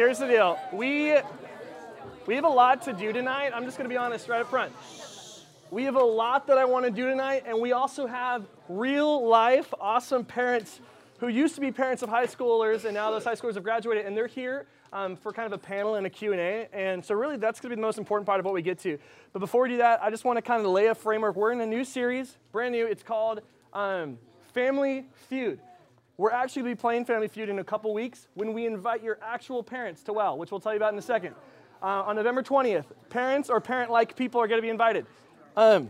here's the deal. We we have a lot to do tonight. I'm just going to be honest right up front. We have a lot that I want to do tonight, and we also have real life awesome parents who used to be parents of high schoolers, and now those high schoolers have graduated, and they're here um, for kind of a panel and a Q&A. And so really that's going to be the most important part of what we get to. But before we do that, I just want to kind of lay a framework. We're in a new series, brand new. It's called um, Family Feud. We're actually be playing Family Feud in a couple weeks when we invite your actual parents to WELL, which we'll tell you about in a second. Uh, on November 20th, parents or parent-like people are going to be invited. Um,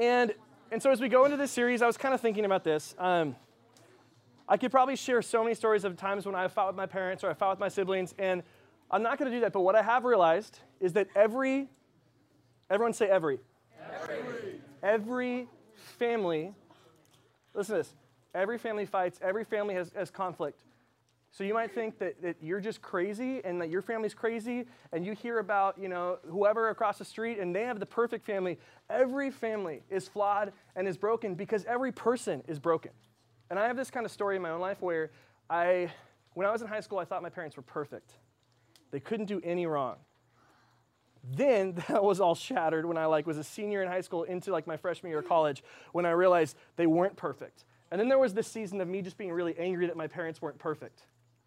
and, and so as we go into this series, I was kind of thinking about this. Um, I could probably share so many stories of times when I fought with my parents or I fought with my siblings, and I'm not going to do that. But what I have realized is that every, everyone say every. Every, every family, listen to this, every family fights, every family has, has conflict. So you might think that, that you're just crazy and that your family's crazy, and you hear about, you know, whoever across the street and they have the perfect family. Every family is flawed and is broken because every person is broken. And I have this kind of story in my own life where I, when I was in high school, I thought my parents were perfect. They couldn't do any wrong. Then that was all shattered when I like was a senior in high school into like my freshman year of college when I realized they weren't perfect. And then there was this season of me just being really angry that my parents weren't perfect,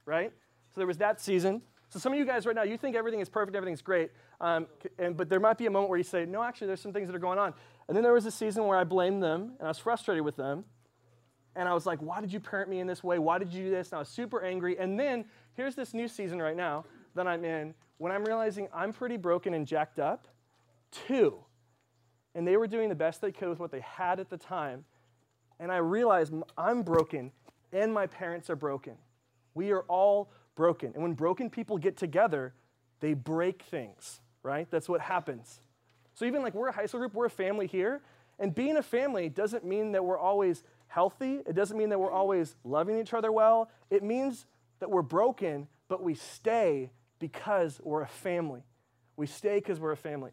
right? So there was that season. So some of you guys right now, you think everything is perfect, everything's great, um, and, but there might be a moment where you say, no, actually, there's some things that are going on. And then there was a season where I blamed them, and I was frustrated with them, and I was like, why did you parent me in this way? Why did you do this? And I was super angry. And then here's this new season right now that I'm in when I'm realizing I'm pretty broken and jacked up. too. And they were doing the best they could with what they had at the time. And I realize I'm broken and my parents are broken. We are all broken. And when broken people get together, they break things, right? That's what happens. So even like we're a high school group, we're a family here. And being a family doesn't mean that we're always healthy. It doesn't mean that we're always loving each other well. It means that we're broken, but we stay because we're a family. We stay because we're a family.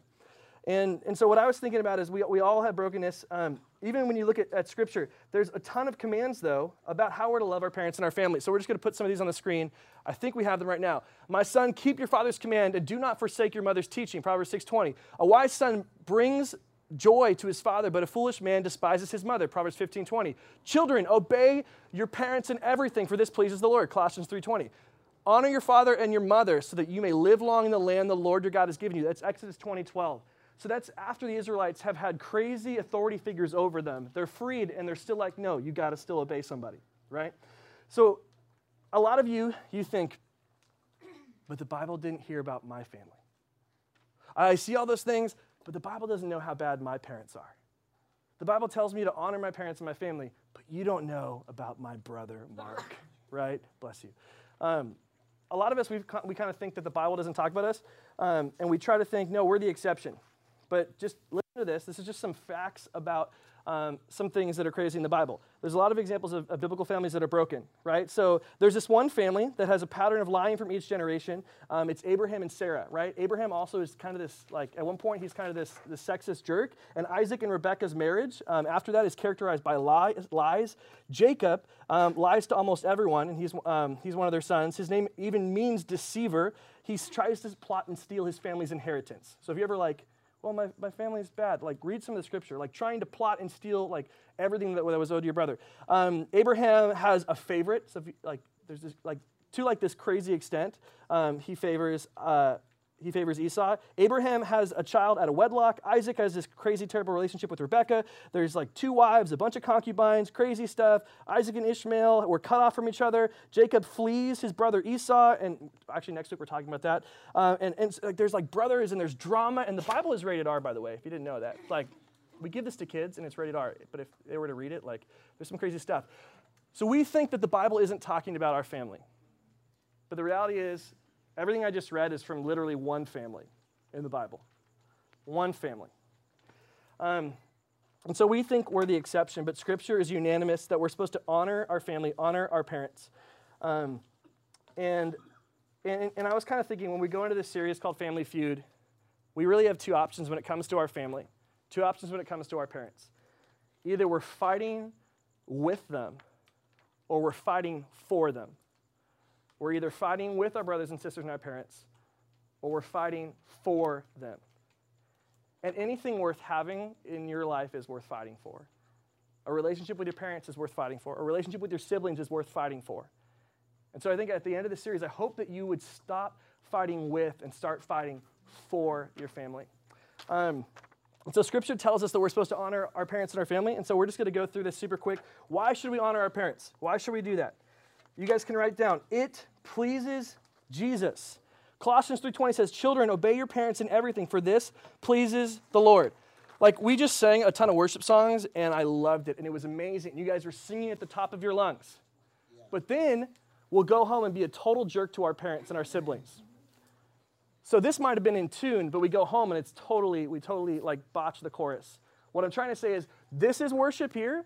And, and so what I was thinking about is we, we all have brokenness. Um, even when you look at, at Scripture, there's a ton of commands, though, about how we're to love our parents and our family. So we're just going to put some of these on the screen. I think we have them right now. My son, keep your father's command and do not forsake your mother's teaching, Proverbs 6.20. A wise son brings joy to his father, but a foolish man despises his mother. Proverbs 15, 20. Children, obey your parents in everything, for this pleases the Lord. Colossians 3, 20. Honor your father and your mother so that you may live long in the land the Lord your God has given you. That's Exodus 20, 12. So that's after the Israelites have had crazy authority figures over them. They're freed and they're still like, no, you got to still obey somebody, right? So a lot of you, you think, but the Bible didn't hear about my family. I see all those things, but the Bible doesn't know how bad my parents are. The Bible tells me to honor my parents and my family, but you don't know about my brother, Mark, right? Bless you. Um, a lot of us, we we kind of think that the Bible doesn't talk about us, um, and we try to think, no, we're the exception. But just listen to this. This is just some facts about um, some things that are crazy in the Bible. There's a lot of examples of, of, biblical families that are broken, right? So there's this one family that has a pattern of lying from each generation. Um, it's Abraham and Sarah, right? Abraham also is kind of this, like, at one point, he's kind of this, this sexist jerk. And Isaac and Rebekah's marriage, um, after that, is characterized by lies. lies. Jacob um, lies to almost everyone, and he's, um, he's one of their sons. His name even means deceiver. He tries to plot and steal his family's inheritance. So if you ever, like, well, my, my family's bad. Like, read some of the scripture, like trying to plot and steal like everything that, that was owed to your brother. Um, Abraham has a favorite. So, you, like, there's this, like, to like this crazy extent, um, he favors uh, he favors Esau. Abraham has a child out of wedlock. Isaac has this crazy, terrible relationship with Rebekah. There's like two wives, a bunch of concubines, crazy stuff. Isaac and Ishmael were cut off from each other. Jacob flees his brother Esau, and actually next week we're talking about that. Uh, and and like, there's like brothers and there's drama, and the Bible is rated R, by the way, if you didn't know that. Like, we give this to kids and it's rated R, but if they were to read it, like, there's some crazy stuff. So we think that the Bible isn't talking about our family. But the reality is, Everything I just read is from literally one family in the Bible. One family. Um, and so we think we're the exception, but Scripture is unanimous that we're supposed to honor our family, honor our parents. Um, and, and, and I was kind of thinking when we go into this series called Family Feud, we really have two options when it comes to our family, two options when it comes to our parents. Either we're fighting with them or we're fighting for them. We're either fighting with our brothers and sisters and our parents, or we're fighting for them. And anything worth having in your life is worth fighting for. A relationship with your parents is worth fighting for. A relationship with your siblings is worth fighting for. And so I think at the end of the series, I hope that you would stop fighting with and start fighting for your family. Um, and so scripture tells us that we're supposed to honor our parents and our family. And so we're just going to go through this super quick. Why should we honor our parents? Why should we do that? You guys can write down. It pleases Jesus. Colossians 3:20 says, "Children, obey your parents in everything, for this pleases the Lord." Like we just sang a ton of worship songs and I loved it and it was amazing. You guys were singing at the top of your lungs. Yeah. But then we'll go home and be a total jerk to our parents and our siblings. So this might have been in tune, but we go home and it's totally, we totally like botch the chorus. What I'm trying to say is this is worship here,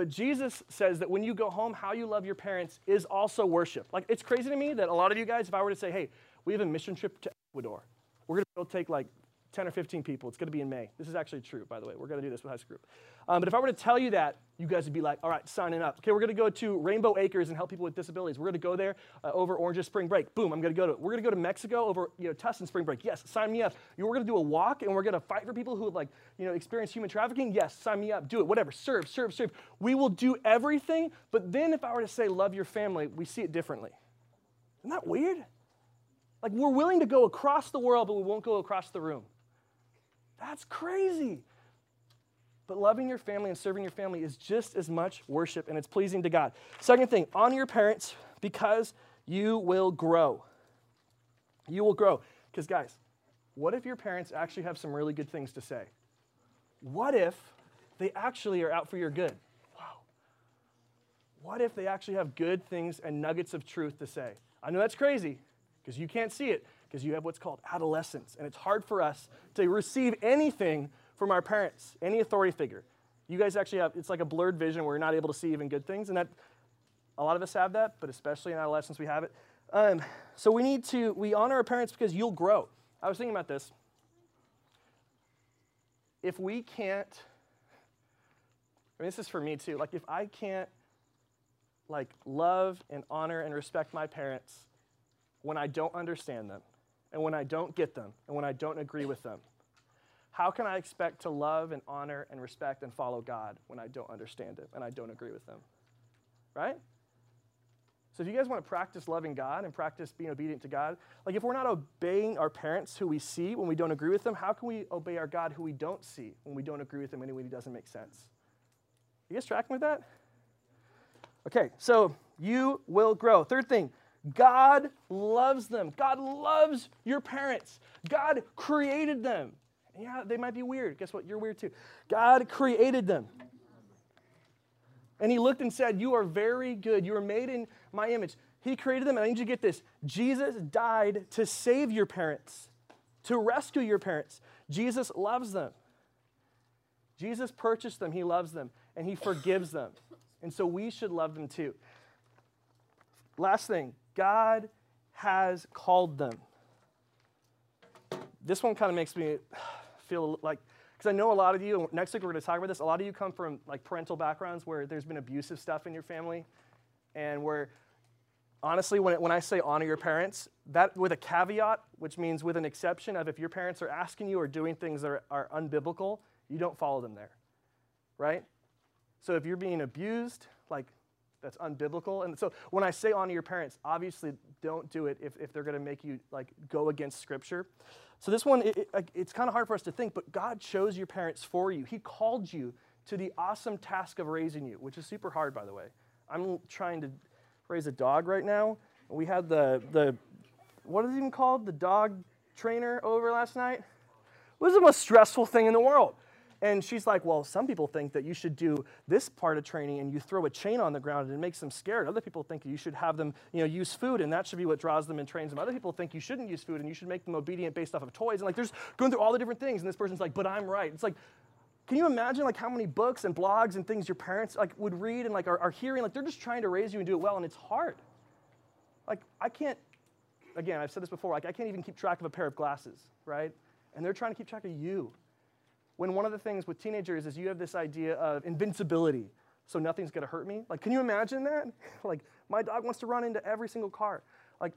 but Jesus says that when you go home, how you love your parents is also worship. Like it's crazy to me that a lot of you guys, if I were to say, hey, we have a mission trip to Ecuador, we're gonna go take like 10 or 15 people. It's going to be in May. This is actually true, by the way. We're going to do this with High School Group. Um, but if I were to tell you that, you guys would be like, all right, signing up. Okay, we're going to go to Rainbow Acres and help people with disabilities. We're going to go there uh, over Orange's spring break. Boom, I'm going to go to it. We're going to go to Mexico over, you know, Tustin spring break. Yes, sign me up. You know, we're going to do a walk and we're going to fight for people who have, like, you know, experienced human trafficking. Yes, sign me up. Do it. Whatever. Serve, serve, serve. We will do everything. But then if I were to say love your family, we see it differently. Isn't that weird? Like, we're willing to go across the world, but we won't go across the room. That's crazy. But loving your family and serving your family is just as much worship and it's pleasing to God. Second thing, honor your parents because you will grow. You will grow. Because, guys, what if your parents actually have some really good things to say? What if they actually are out for your good? Wow. What if they actually have good things and nuggets of truth to say? I know that's crazy because you can't see it, because you have what's called adolescence. And it's hard for us to receive anything from our parents, any authority figure. You guys actually have, it's like a blurred vision where you're not able to see even good things. And that, a lot of us have that, but especially in adolescence, we have it. Um, so we need to, we honor our parents because you'll grow. I was thinking about this. If we can't, I mean, this is for me too. Like, if I can't, like, love and honor and respect my parents when I don't understand them, and when I don't get them, and when I don't agree with them? How can I expect to love and honor and respect and follow God when I don't understand it and I don't agree with them? Right? So if you guys want to practice loving God and practice being obedient to God, like if we're not obeying our parents who we see when we don't agree with them, how can we obey our God who we don't see when we don't agree with them anyway he doesn't make sense? You guys tracking with that? Okay, so you will grow. Third thing, God loves them. God loves your parents. God created them. Yeah, they might be weird. Guess what? You're weird too. God created them. And he looked and said, You are very good. You are made in my image. He created them. And I need you to get this Jesus died to save your parents, to rescue your parents. Jesus loves them. Jesus purchased them. He loves them. And he forgives them. And so we should love them too. Last thing God has called them. This one kind of makes me feel like, because I know a lot of you, next week we're going to talk about this, a lot of you come from like parental backgrounds where there's been abusive stuff in your family, and where honestly, when, when I say honor your parents, that with a caveat, which means with an exception of if your parents are asking you or doing things that are, are unbiblical, you don't follow them there, right? So if you're being abused, like that's unbiblical. And so when I say honor your parents, obviously don't do it if, if they're going to make you like go against scripture. So this one, it, it, it's kind of hard for us to think, but God chose your parents for you. He called you to the awesome task of raising you, which is super hard, by the way. I'm trying to raise a dog right now. We had the, the what is it even called? The dog trainer over last night. It was the most stressful thing in the world. And she's like, Well, some people think that you should do this part of training and you throw a chain on the ground and it makes them scared. Other people think you should have them you know, use food and that should be what draws them and trains them. Other people think you shouldn't use food and you should make them obedient based off of toys. And like, there's going through all the different things. And this person's like, But I'm right. It's like, can you imagine like how many books and blogs and things your parents like would read and like are, are hearing? Like they're just trying to raise you and do it well, and it's hard. Like I can't. Again, I've said this before. Like I can't even keep track of a pair of glasses, right? And they're trying to keep track of you when one of the things with teenagers is you have this idea of invincibility, so nothing's gonna hurt me. Like, can you imagine that? like, my dog wants to run into every single car. Like,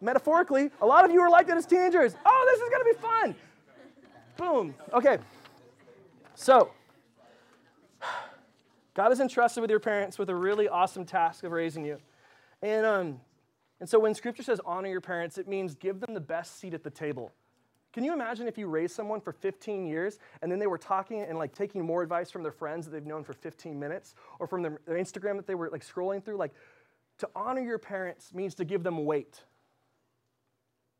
metaphorically, a lot of you are like that as teenagers. Oh, this is to be fun. Boom. Okay. So, God has entrusted with your parents with a really awesome task of raising you. And, um, and so when scripture says honor your parents, it means give them the best seat at the table. Can you imagine if you raised someone for 15 years and then they were talking and like taking more advice from their friends that they've known for 15 minutes or from their, their Instagram that they were like scrolling through? Like to honor your parents means to give them weight.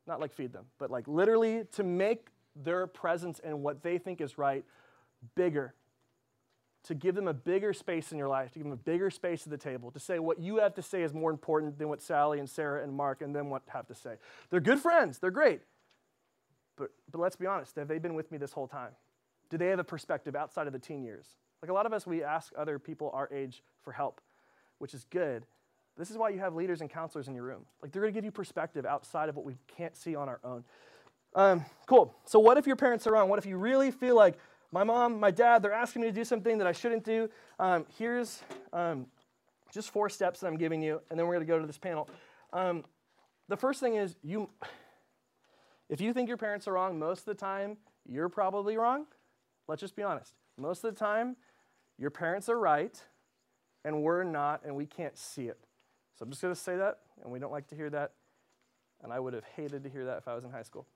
Not like feed them, but like literally to make their presence and what they think is right bigger to give them a bigger space in your life, to give them a bigger space at the table, to say what you have to say is more important than what Sally and Sarah and Mark and them want have to say. They're good friends, they're great. But, but let's be honest, have they been with me this whole time? Do they have a perspective outside of the teen years? Like a lot of us, we ask other people our age for help, which is good. This is why you have leaders and counselors in your room. Like they're to give you perspective outside of what we can't see on our own. Um, cool. So, what if your parents are wrong? What if you really feel like my mom, my dad, they're asking me to do something that I shouldn't do. Um, here's um, just four steps that I'm giving you, and then we're going to go to this panel. Um, the first thing is you, if you think your parents are wrong, most of the time you're probably wrong. Let's just be honest. Most of the time, your parents are right, and we're not, and we can't see it. So I'm just going to say that, and we don't like to hear that, and I would have hated to hear that if I was in high school.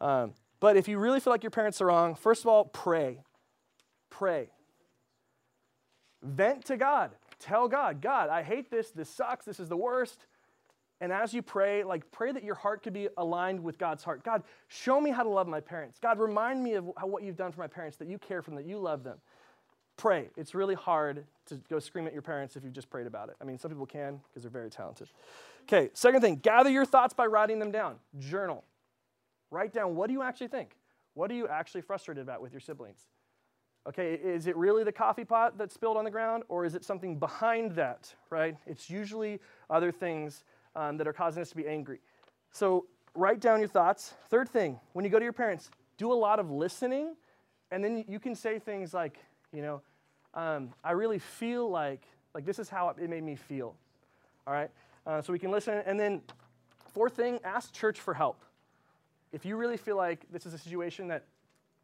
Um, but if you really feel like your parents are wrong, first of all, pray. Pray. Vent to God. Tell God, God, I hate this. This sucks. This is the worst. And as you pray, like pray that your heart could be aligned with God's heart. God, show me how to love my parents. God, remind me of how, what you've done for my parents, that you care for them, that you love them. Pray. It's really hard to go scream at your parents if you've just prayed about it. I mean, some people can because they're very talented. Okay, second thing, gather your thoughts by writing them down. Journal. Write down what do you actually think? What are you actually frustrated about with your siblings? Okay, is it really the coffee pot that spilled on the ground, or is it something behind that, right? It's usually other things um, that are causing us to be angry. So write down your thoughts. Third thing, when you go to your parents, do a lot of listening, and then you can say things like, you know, um, I really feel like, like this is how it made me feel. All right? Uh, so we can listen. And then, fourth thing, ask church for help if you really feel like this is a situation that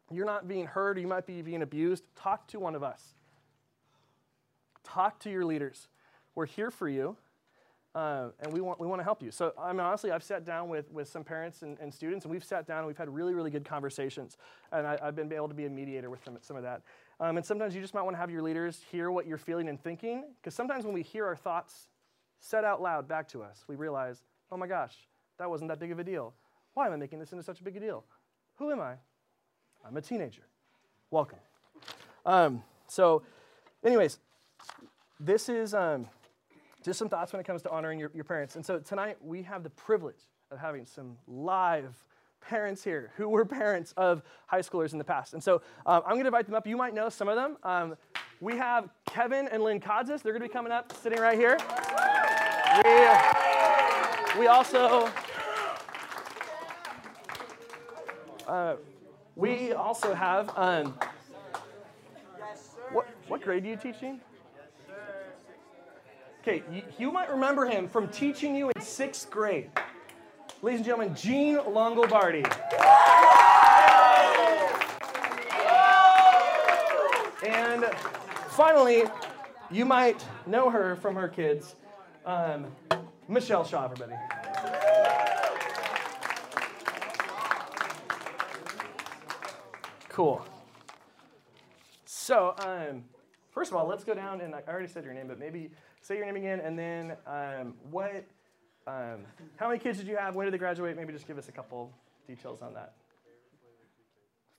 you're not being heard or you might be being abused, talk to one of us. Talk to your leaders. We're here for you. Uh, and we want, we want to help you. So, I mean, honestly, I've sat down with, with some parents and, and students, and we've sat down and we've had really, really good conversations. And I, have been able to be a mediator with them at some of that. Um, and sometimes you just might want to have your leaders hear what you're feeling and thinking, because sometimes when we hear our thoughts said out loud back to us, we realize, oh my gosh, that wasn't that big of a deal. Why am I making this into such a big deal? Who am I? I'm a teenager. Welcome. Um, so, anyways, this is um, just some thoughts when it comes to honoring your, your parents. And so tonight we have the privilege of having some live parents here who were parents of high schoolers in the past. And so um, I'm going to invite them up. You might know some of them. Um, we have Kevin and Lynn Kodzis. They're going to be coming up, sitting right here. We, we also Uh, we also have, um, what, what grade are you teaching? Okay, you, might remember him from teaching you in sixth grade. Ladies and gentlemen, Jean Longobardi. And finally, you might know her from her kids, um, Michelle Shaw, everybody. Cool. So, um, first of all, let's go down and I already said your name, but maybe say your name again, and then um, what, um, how many kids did you have? When did they graduate? Maybe just give us a couple details on that.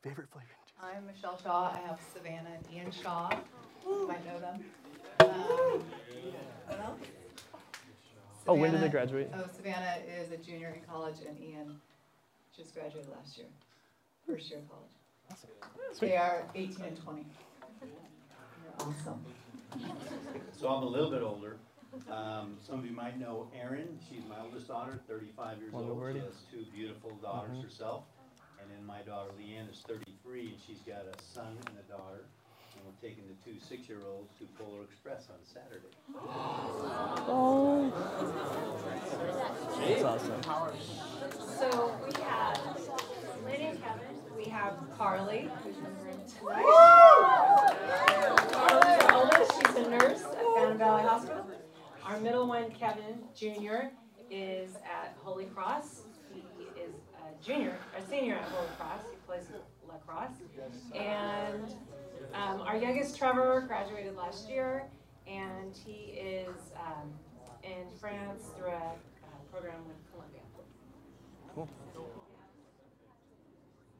Favorite flavor? I'm Michelle Shaw. I have Savannah and Ian Shaw. You might know them. Um, what else? oh, when did they graduate? Oh, Savannah is a junior in college, and Ian just graduated last year, first year of college. They are 18 and 20. They're awesome. So I'm a little bit older. Um, some of you might know Erin. She's my oldest daughter, 35 years old. She has two beautiful daughters mm-hmm. herself. And then my daughter Leanne is 33, and she's got a son and a daughter. and we're taking the two six-year-olds to Polar Express on Saturday. Oh. That's awesome. So we have Lynn and Kevin. We have Carly, who's in the room tonight. Carly's. She's a nurse at Fountain Valley Hospital. Our middle one, Kevin Jr., is at Holy Cross. He is a junior, a senior at Holy Cross. He plays lacrosse. And um, our youngest, Trevor, graduated last year, and he is um, in France through a uh, program with Columbia. Cool.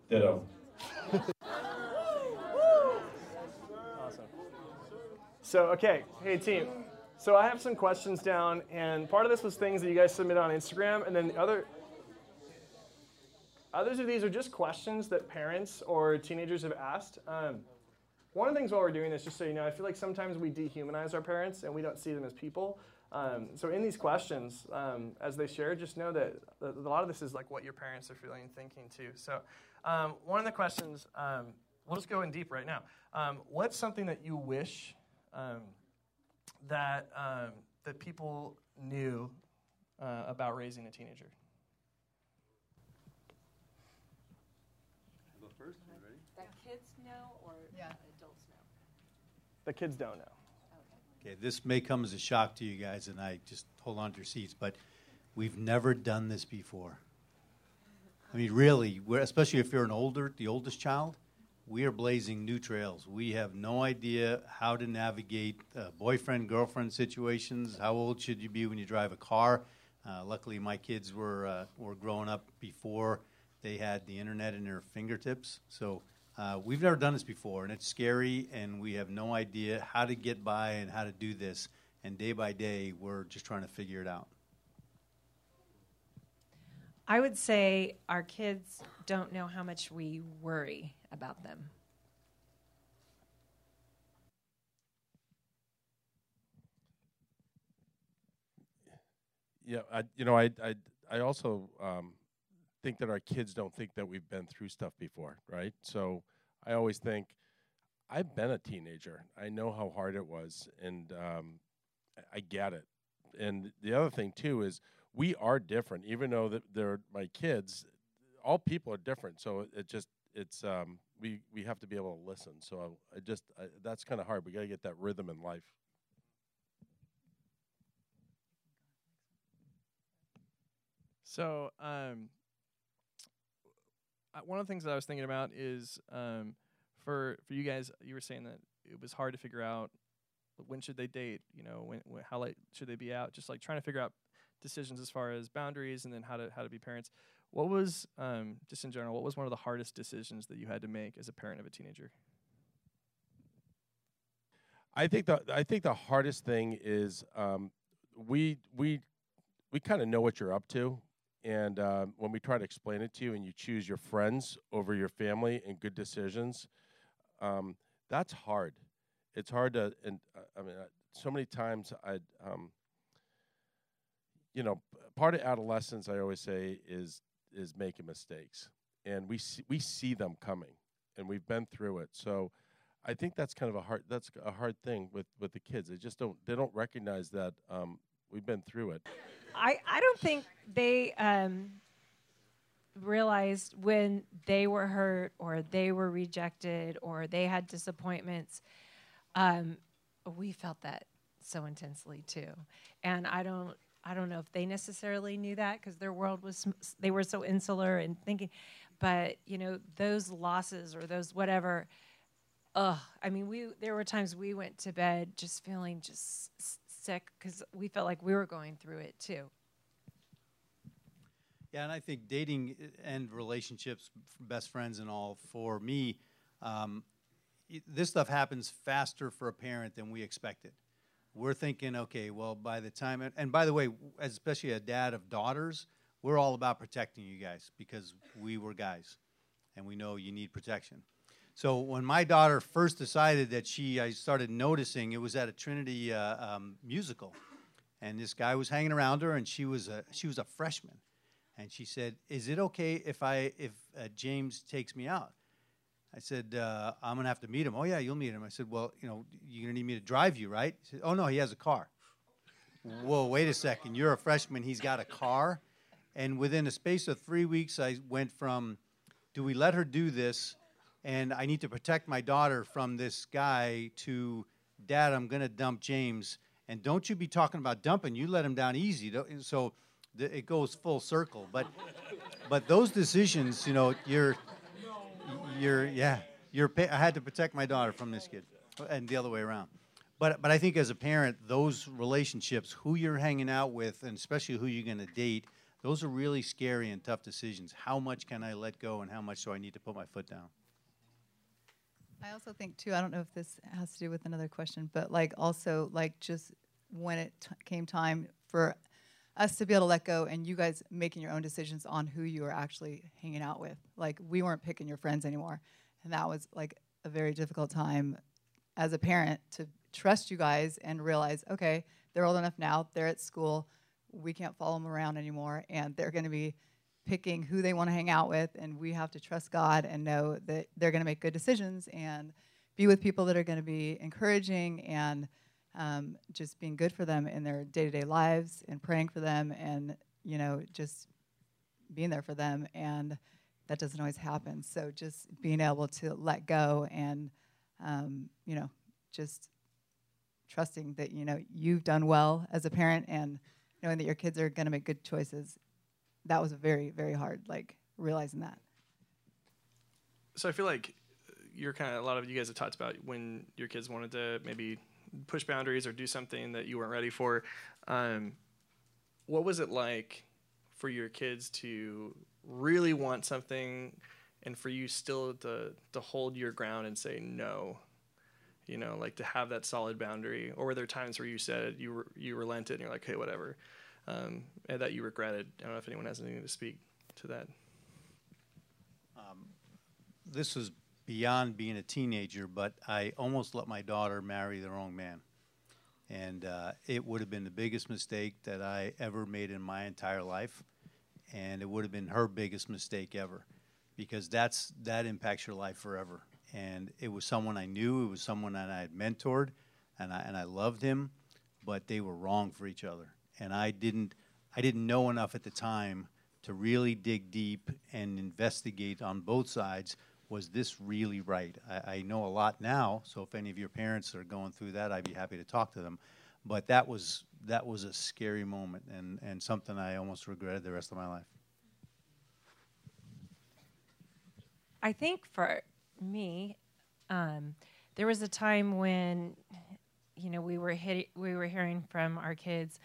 Ditto. Awesome. So, okay, hey team. So I have some questions down, and part of this was things that you guys submitted on Instagram, and then the other others of these are just questions that parents or teenagers have asked. Um, one of the things while we're doing this, just so you know, I feel like sometimes we dehumanize our parents and we don't see them as people. Um, so in these questions, um, as they share, just know that a lot of this is like what your parents are feeling and thinking too. So um, one of the questions, um, we'll just go in deep right now. Um, what's something that you wish um, that that people knew uh, about raising a teenager? Go first, you ready? That kids know or Yeah. adults know? The kids don't know. Okay, this may come as a shock to you guys, and I just hold on to your seats, but we've never done this before. I mean, really, we're, especially if you're an older, the oldest child, we are blazing new trails. We have no idea how to navigate uh, boyfriend girlfriend situations. How old should you be when you drive a car? Uh, luckily, my kids were uh, were growing up before they had the internet in their fingertips, so uh, we've never done this before, and it's scary, and we have no idea how to get by and how to do this. And day by day, we're just trying to figure it out. I would say our kids don't know how much we worry about them. Yeah, I, you know, I, I, I also um, think that our kids don't think that we've been through stuff before, right? So I always think, I've been a teenager. I know how hard it was, and um, I get it. And the other thing too is we are different, even though they're my kids. All people are different, so it just it's um, we we have to be able to listen. So I, I just I, that's kind of hard. We got to get that rhythm in life. So, um, uh, one of the things that I was thinking about is um, for for you guys, you were saying that it was hard to figure out when should they date. You know, when, when how late should they be out? Just like trying to figure out decisions as far as boundaries and then how to how to be parents. What was um, just in general? What was one of the hardest decisions that you had to make as a parent of a teenager? I think the I think the hardest thing is um, we we we kind of know what you're up to, and uh, when we try to explain it to you, and you choose your friends over your family and good decisions, um, that's hard. It's hard to, and uh, I mean, uh, so many times I, um, you know, part of adolescence I always say is is making mistakes, and we see, we see them coming, and we've been through it. So, I think that's kind of a hard that's a hard thing with with the kids. They just don't they don't recognize that um, we've been through it. I, I don't think they um, realized when they were hurt or they were rejected or they had disappointments. Um, we felt that so intensely too, and I don't I don't know if they necessarily knew that because their world was they were so insular and thinking, but you know those losses or those whatever. Ugh, I mean, we there were times we went to bed just feeling just sick because we felt like we were going through it too. Yeah, and I think dating and relationships, best friends and all, for me, um, this stuff happens faster for a parent than we expected. We're thinking, okay, well, by the time, and, and by the way, especially a dad of daughters, we're all about protecting you guys because we were guys, and we know you need protection. So when my daughter first decided that she, I started noticing it was at a Trinity uh, um, musical, and this guy was hanging around her, and she was a she was a freshman, and she said, "Is it okay if I if uh, James takes me out?" I said, uh, I'm going to have to meet him. Oh, yeah, you'll meet him. I said, Well, you know, you're going to need me to drive you, right? He said, Oh, no, he has a car. Whoa, wait a second. You're a freshman. He's got a car. And within a space of three weeks, I went from, Do we let her do this? And I need to protect my daughter from this guy to, Dad, I'm going to dump James. And don't you be talking about dumping. You let him down easy. So it goes full circle. But, but those decisions, you know, you're yeah. I had to protect my daughter from this kid, and the other way around. But but I think as a parent, those relationships, who you're hanging out with, and especially who you're going to date, those are really scary and tough decisions. How much can I let go, and how much do I need to put my foot down? I also think too. I don't know if this has to do with another question, but like also like just when it came time for us to be able to let go and you guys making your own decisions on who you are actually hanging out with. Like we weren't picking your friends anymore. And that was like a very difficult time as a parent to trust you guys and realize, okay, they're old enough now, they're at school, we can't follow them around anymore, and they're going to be picking who they want to hang out with, and we have to trust God and know that they're going to make good decisions and be with people that are going to be encouraging and um, just being good for them in their day-to-day lives and praying for them and you know just being there for them. And that doesn't always happen. So just being able to let go and um, you know just trusting that you know you've done well as a parent and knowing that your kids are going to make good choices. That was very very hard like realizing that. So i feel like you're kind of a lot of you guys have talked about when your kids wanted to maybe push boundaries or do something that you weren't ready for. Um, what was it like for your kids to really want something and for you still to, to hold your ground and say no? You know, like to have that solid boundary, or were there times where you said you were you relented and you're like, hey, whatever, um, and that you regretted? I don't know if anyone has anything to speak to that. Um, this was beyond being a teenager, but I almost let my daughter marry the wrong man. And uh, it would have been the biggest mistake that I ever made in my entire life. And it would have been her biggest mistake ever because that's, that impacts your life forever. And it was someone I knew, it was someone that I had mentored, and I, and I loved him, but they were wrong for each other. And I didn't, I didn't know enough at the time to really dig deep and investigate on both sides was this really right? I, I, know a lot now, so if any of your parents are going through that, I'd be happy to talk to them. But that was that was a scary moment and, and something I almost regretted the rest of my life. I think for me, um, there was a time when, you know, we were hit, we were hearing from our kids,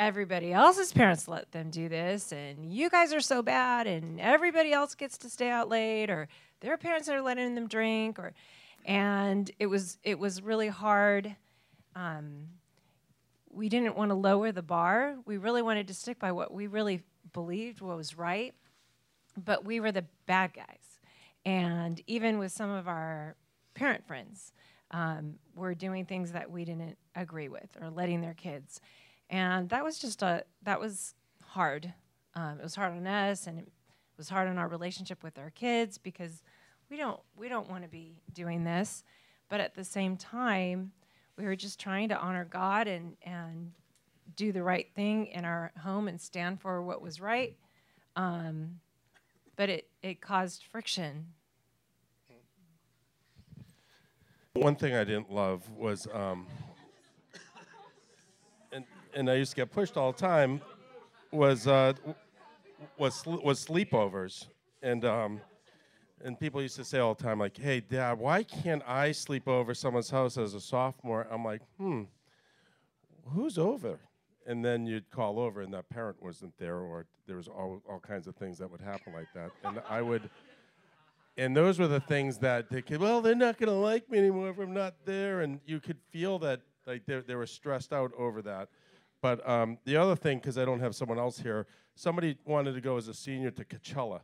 everybody else's parents let them do this, and you guys are so bad, and everybody else gets to stay out late, or their parents that are letting them drink or and it was it was really hard. Um, we didn't want to lower the bar. We really wanted to stick by what we really believed was right but we were the bad guys. And even with some of our parent friends um, were doing things that we didn't agree with or letting their kids. And that was just a that was hard. Um, it was hard on us and it was hard on our relationship with our kids because we don't we don't want to be doing this. But at the same time we were just trying to honor god and and do the right thing in our home and stand for what was right. Um, but it it caused friction. One thing i didn't love was um, and and i used to get pushed all the time was uh, was was sleepovers and um, and people used to say all the time, like, "Hey, Dad, why can't I sleep over someone's house as a sophomore?" I'm like, "Hmm, who's over?" And then you'd call over, and that parent wasn't there, or there was all all kinds of things that would happen like that, and I would. And those were the things that they could. Well, they're not going to like me anymore if I'm not there, and you could feel that like they they were stressed out over that. But um, the other thing, because I don't have someone else here, somebody wanted to go as a senior to Coachella,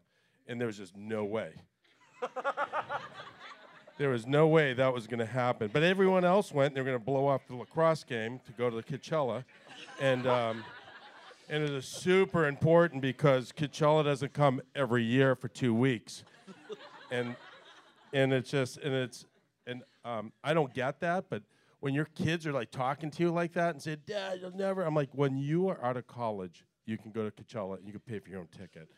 and there was just no way there was no way that was going to happen. But everyone else went. They were going to blow off the lacrosse game to go to the Coachella, and um, and it is super important because Coachella doesn't come every year for two weeks, and and it's just and it's and um, I don't get that, but when your kids are like talking to you like that and say, "Dad, you'll never," I'm like, when you are out of college, you can go to Coachella and you can pay for your own ticket.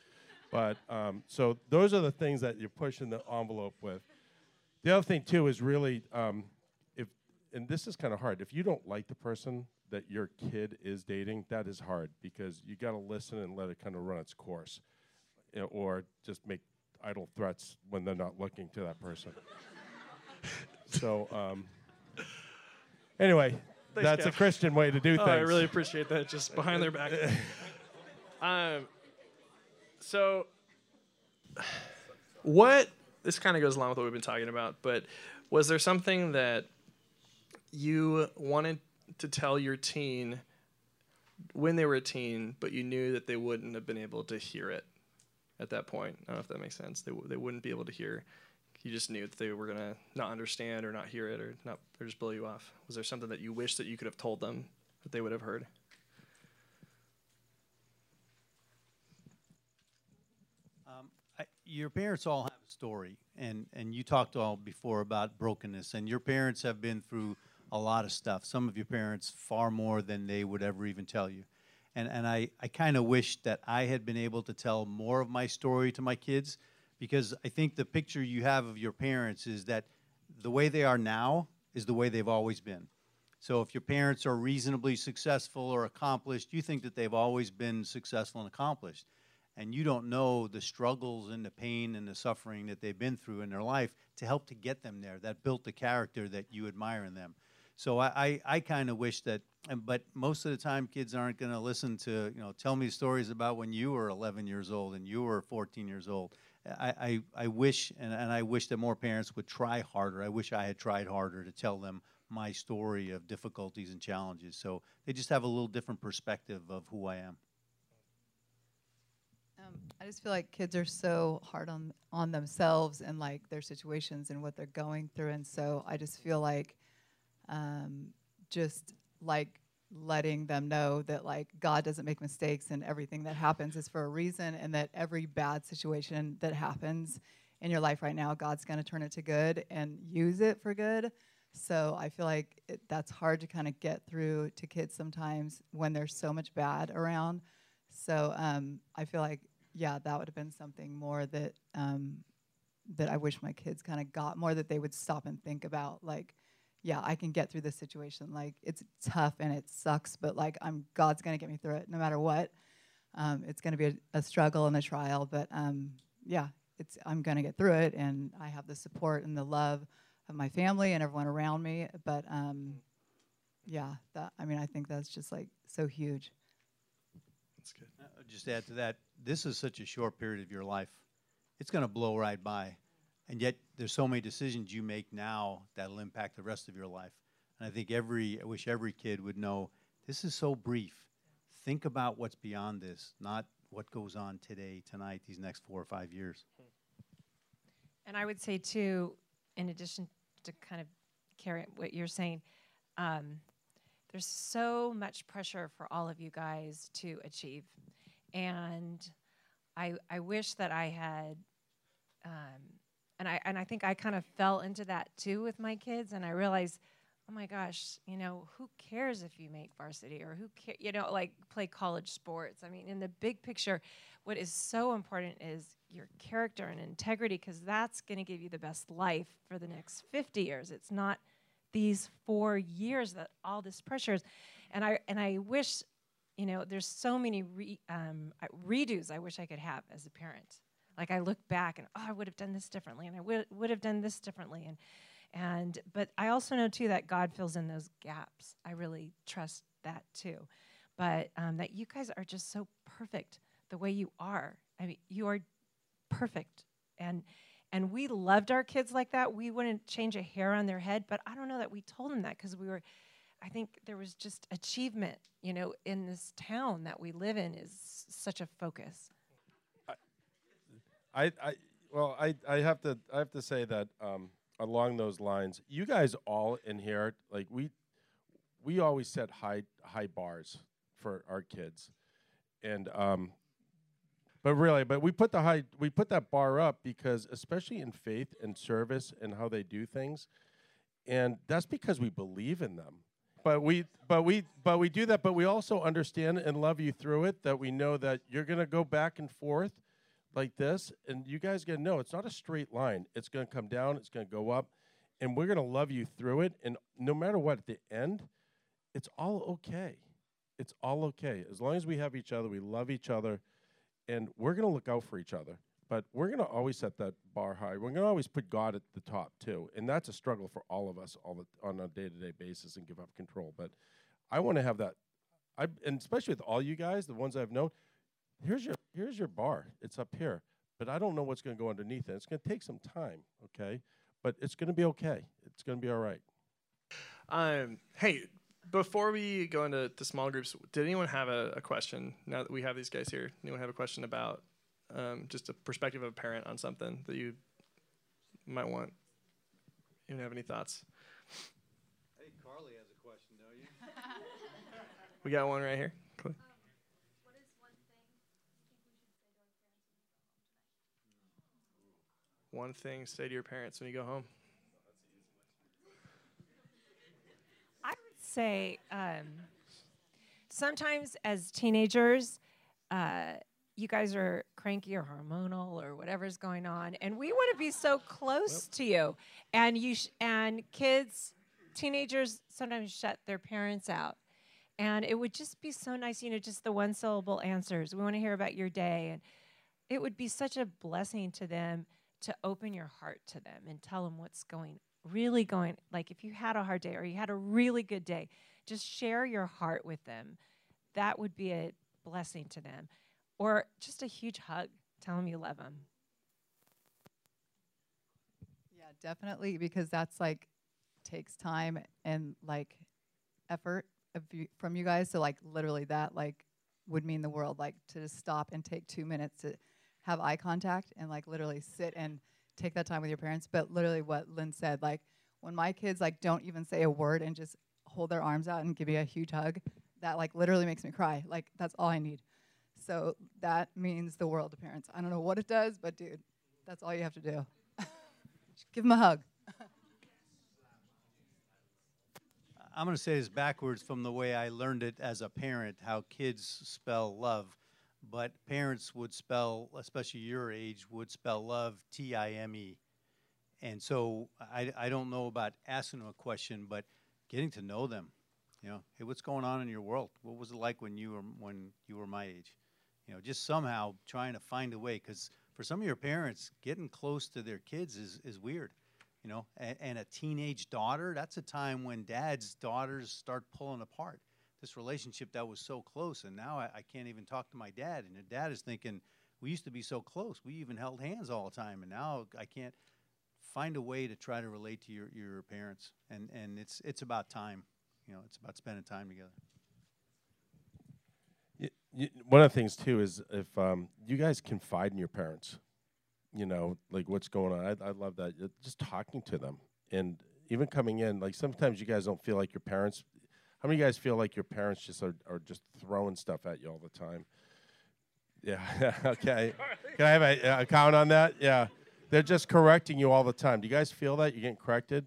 But um, so those are the things that you're pushing the envelope with. The other thing too is really um, if, and this is kind of hard. If you don't like the person that your kid is dating, that is hard because you got to listen and let it kind of run its course, you know, or just make idle threats when they're not looking to that person. so um, anyway, Thanks, that's a Christian way to do Oh, things. I really appreciate that. Just behind their back. um, so, what? This kind of goes along with what we've been talking about. But was there something that you wanted to tell your teen when they were a teen, but you knew that they wouldn't have been able to hear it at that point? I don't know if that makes sense. They w- they wouldn't be able to hear. You just knew that they were gonna not understand or not hear it or not or just blow you off. Was there something that you wish that you could have told them that they would have heard? Um, I, your parents all have a story, and, and you talked all before about brokenness, and your parents have been through a lot of stuff. Some of your parents far more than they would ever even tell you. And, and I, I kind of wish that I had been able to tell more of my story to my kids because I think the picture you have of your parents is that the way they are now is the way they've always been. So if your parents are reasonably successful or accomplished, you think that they've always been successful and accomplished and you don't know the struggles and the pain and the suffering that they've been through in their life to help to get them there. That built the character that you admire in them. So I, I, I kind of wish that, but most of the time, kids aren't going to listen to, you know, tell me stories about when you were 11 years old and you were 14 years old. I, I, I wish, and, and I wish that more parents would try harder. I wish I had tried harder to tell them my story of difficulties and challenges. So they just have a little different perspective of who I am. Um, I just feel like kids are so hard on on themselves and like their situations and what they're going through, and so I just feel like, um, just like letting them know that like God doesn't make mistakes and everything that happens is for a reason, and that every bad situation that happens in your life right now, God's going to turn it to good and use it for good. So I feel like it, that's hard to kind of get through to kids sometimes when there's so much bad around. So um, I feel like, yeah, that would have been something more that um, that I wish my kids kind of got more that they would stop and think about. Like, yeah, I can get through this situation. Like, it's tough and it sucks, but like, I'm God's gonna get me through it no matter what. Um, it's gonna be a, a struggle and a trial, but um, yeah, it's I'm gonna get through it, and I have the support and the love of my family and everyone around me. But um, yeah, that I mean, I think that's just like so huge. That's good. I'll just add to that. This is such a short period of your life. It's going to blow right by. And yet, there's so many decisions you make now that'll impact the rest of your life. And I think every, I wish every kid would know this is so brief. Think about what's beyond this, not what goes on today, tonight, these next four or five years. And I would say too, in addition to kind of carry what you're saying, um, there's so much pressure for all of you guys to achieve, and I I wish that I had, um, and I and I think I kind of fell into that too with my kids, and I realized. Oh my gosh, you know, who cares if you make varsity or who care, you know, like play college sports? I mean, in the big picture, what is so important is your character and integrity because that's going to give you the best life for the next 50 years it's not these four years that all this pressure is and i and i wish you know there's so many re, um, redos i wish i could have as a parent. Like i look back and oh i would have done this differently and i would, would have done this differently and and but i also know too that god fills in those gaps. I really trust that too. But um, that you guys are just so perfect the way you are. I mean you are perfect. And and we loved our kids like that. We wouldn't change a hair on their head but i don't know that we told them that because we were i think there was just achievement you know in this town that we live in is such a focus I, I well, I, I have to I have to say that um, along those lines, you guys all in here, like we we always set high high bars for our kids, and um, But really, but we put the high, we put that bar up because, especially in faith and service and how they do things, and that's because we believe in them. But we, but we, but we do that. But we also understand and love you through it. That we know that you're gonna go back and forth like this, and you guys going to know it's not a straight line. It's gonna come down. It's gonna go up, and we're gonna love you through it. And no matter what, at the end, it's all okay. It's all okay as long as we have each other. We love each other, and we're gonna look out for each other. But we're gonna always set that bar high. We're gonna always put God at the top too, and that's a struggle for all of us all the, on a day-to-day basis and give up control. But I want to have that. I and especially with all you guys, the ones I've known. Here's your here's your bar. It's up here, but I don't know what's going to go underneath it. It's going to take some time, okay? But it's going to be okay. It's going to be all right. Um, hey, before we go into the small groups, did anyone have a, a question? Now that we have these guys here, anyone have a question about um, just a perspective of a parent on something that you might want? Anyone have any thoughts? I think Carly has a question, don't you? We got one right here. Cool. One thing say to your parents when you go home. I would say um, sometimes as teenagers, uh, you guys are cranky or hormonal or whatever's going on, and we want to be so close to you. And you sh- and kids, teenagers sometimes shut their parents out, and it would just be so nice, you know, just the one syllable answers. We want to hear about your day, and it would be such a blessing to them to open your heart to them and tell them what's going really going like if you had a hard day or you had a really good day just share your heart with them that would be a blessing to them or just a huge hug tell them you love them Yeah, definitely, because that's like takes time and like effort you, from you guys. So like literally that like would mean the world. Like to just stop and take two minutes to have eye contact and like literally sit and take that time with your parents. But literally what Lynn said, like when my kids like don't even say a word and just hold their arms out and give me a huge hug, that like literally makes me cry. Like that's all I need. So that means the world to parents. I don't know what it does, but dude, that's all you have to do. Give them a hug. I'm going to say this backwards from the way I learned it as a parent, how kids spell love. But parents would spell, especially your age, would spell love T I M E. And so I, I don't know about asking them a question, but getting to know them. You know, hey, what's going on in your world? What was it like when you were when you were my age? You know, just somehow trying to find a way. Because for some of your parents, getting close to their kids is, is weird you know and, and, a teenage daughter that's a time when dad's daughters start pulling apart this relationship that was so close and now I, I, can't even talk to my dad and the dad is thinking we used to be so close we even held hands all the time and now i can't find a way to try to relate to your, your parents and, and it's it's about time you know it's about spending time together One of the things too is if um, you guys confide in your parents, you know, like what's going on. I, I love that. Just talking to them and even coming in, like sometimes you guys don't feel like your parents. How many of you guys feel like your parents just are, are just throwing stuff at you all the time? Yeah. okay. Can I have a, a comment on that? Yeah. They're just correcting you all the time. Do you guys feel that you're getting corrected?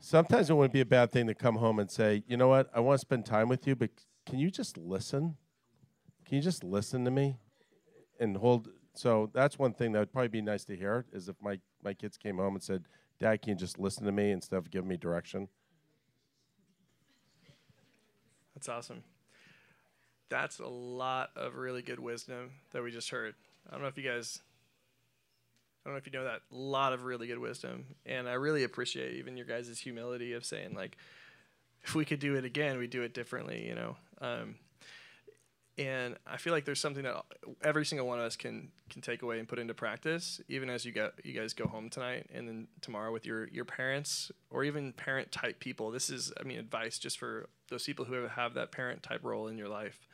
Sometimes it wouldn't be a bad thing to come home and say, you know what, I want to spend time with you, but can you just listen? Can you just listen to me and hold? So that's one thing that would probably be nice to hear is if my, my kids came home and said, Dad, can you just listen to me instead of giving me direction? That's awesome. That's a lot of really good wisdom that we just heard. I don't know if you guys, I don't know if you know that. A lot of really good wisdom. And I really appreciate even your guys' humility of saying, like, if we could do it again, we'd do it differently, you know? Um, and I feel like there's something that every single one of us can can take away and put into practice, even as you get you guys go home tonight and then tomorrow with your your parents or even parent type people. This is, I mean, advice just for those people who have that parent type role in your life.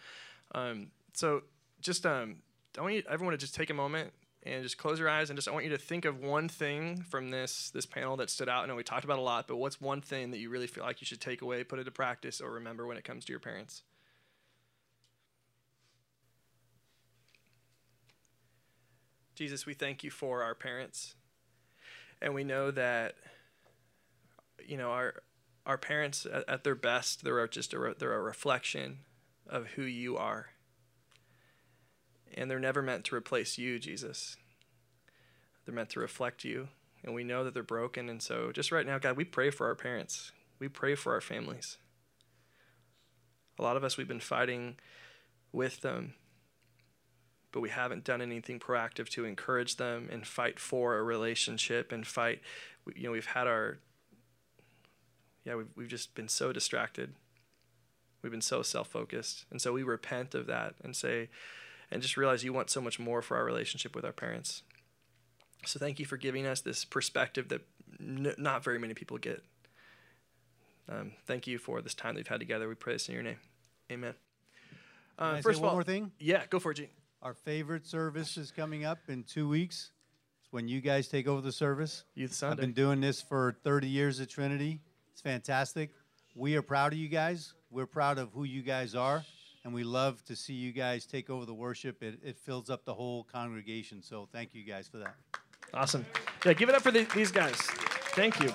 Um, so just um, I want you, everyone to just take a moment and just close your eyes and just I want you to think of one thing from this this panel that stood out. I know we talked about a lot, but what's one thing that you really feel like you should take away, put into practice, or remember when it comes to your parents? Jesus, we thank you for our parents. And we know that, you know, our, our parents at, at their best, they're just a, re- they're a reflection of who you are. And they're never meant to replace you, Jesus. They're meant to reflect you. And we know that they're broken. And so, just right now, God, we pray for our parents. We pray for our families. A lot of us, we've been fighting with them, but we haven't done anything proactive to encourage them and fight for a relationship and fight. You know, we've had our, yeah, we've, we've just been so distracted. We've been so self focused. And so we repent of that and say, and just realize you want so much more for our relationship with our parents. So thank you for giving us this perspective that n- not very many people get. Um, thank you for this time that we've had together. We pray this in your name. Amen. Uh, first of one all, more thing? yeah, go for it, Gene. Our favorite service is coming up in two weeks. It's when you guys take over the service. Youth Sunday. I've been doing this for 30 years at Trinity. It's fantastic. We are proud of you guys. We're proud of who you guys are, and we love to see you guys take over the worship. It, it fills up the whole congregation. So thank you guys for that. Awesome. Yeah, give it up for the, these guys. Thank you.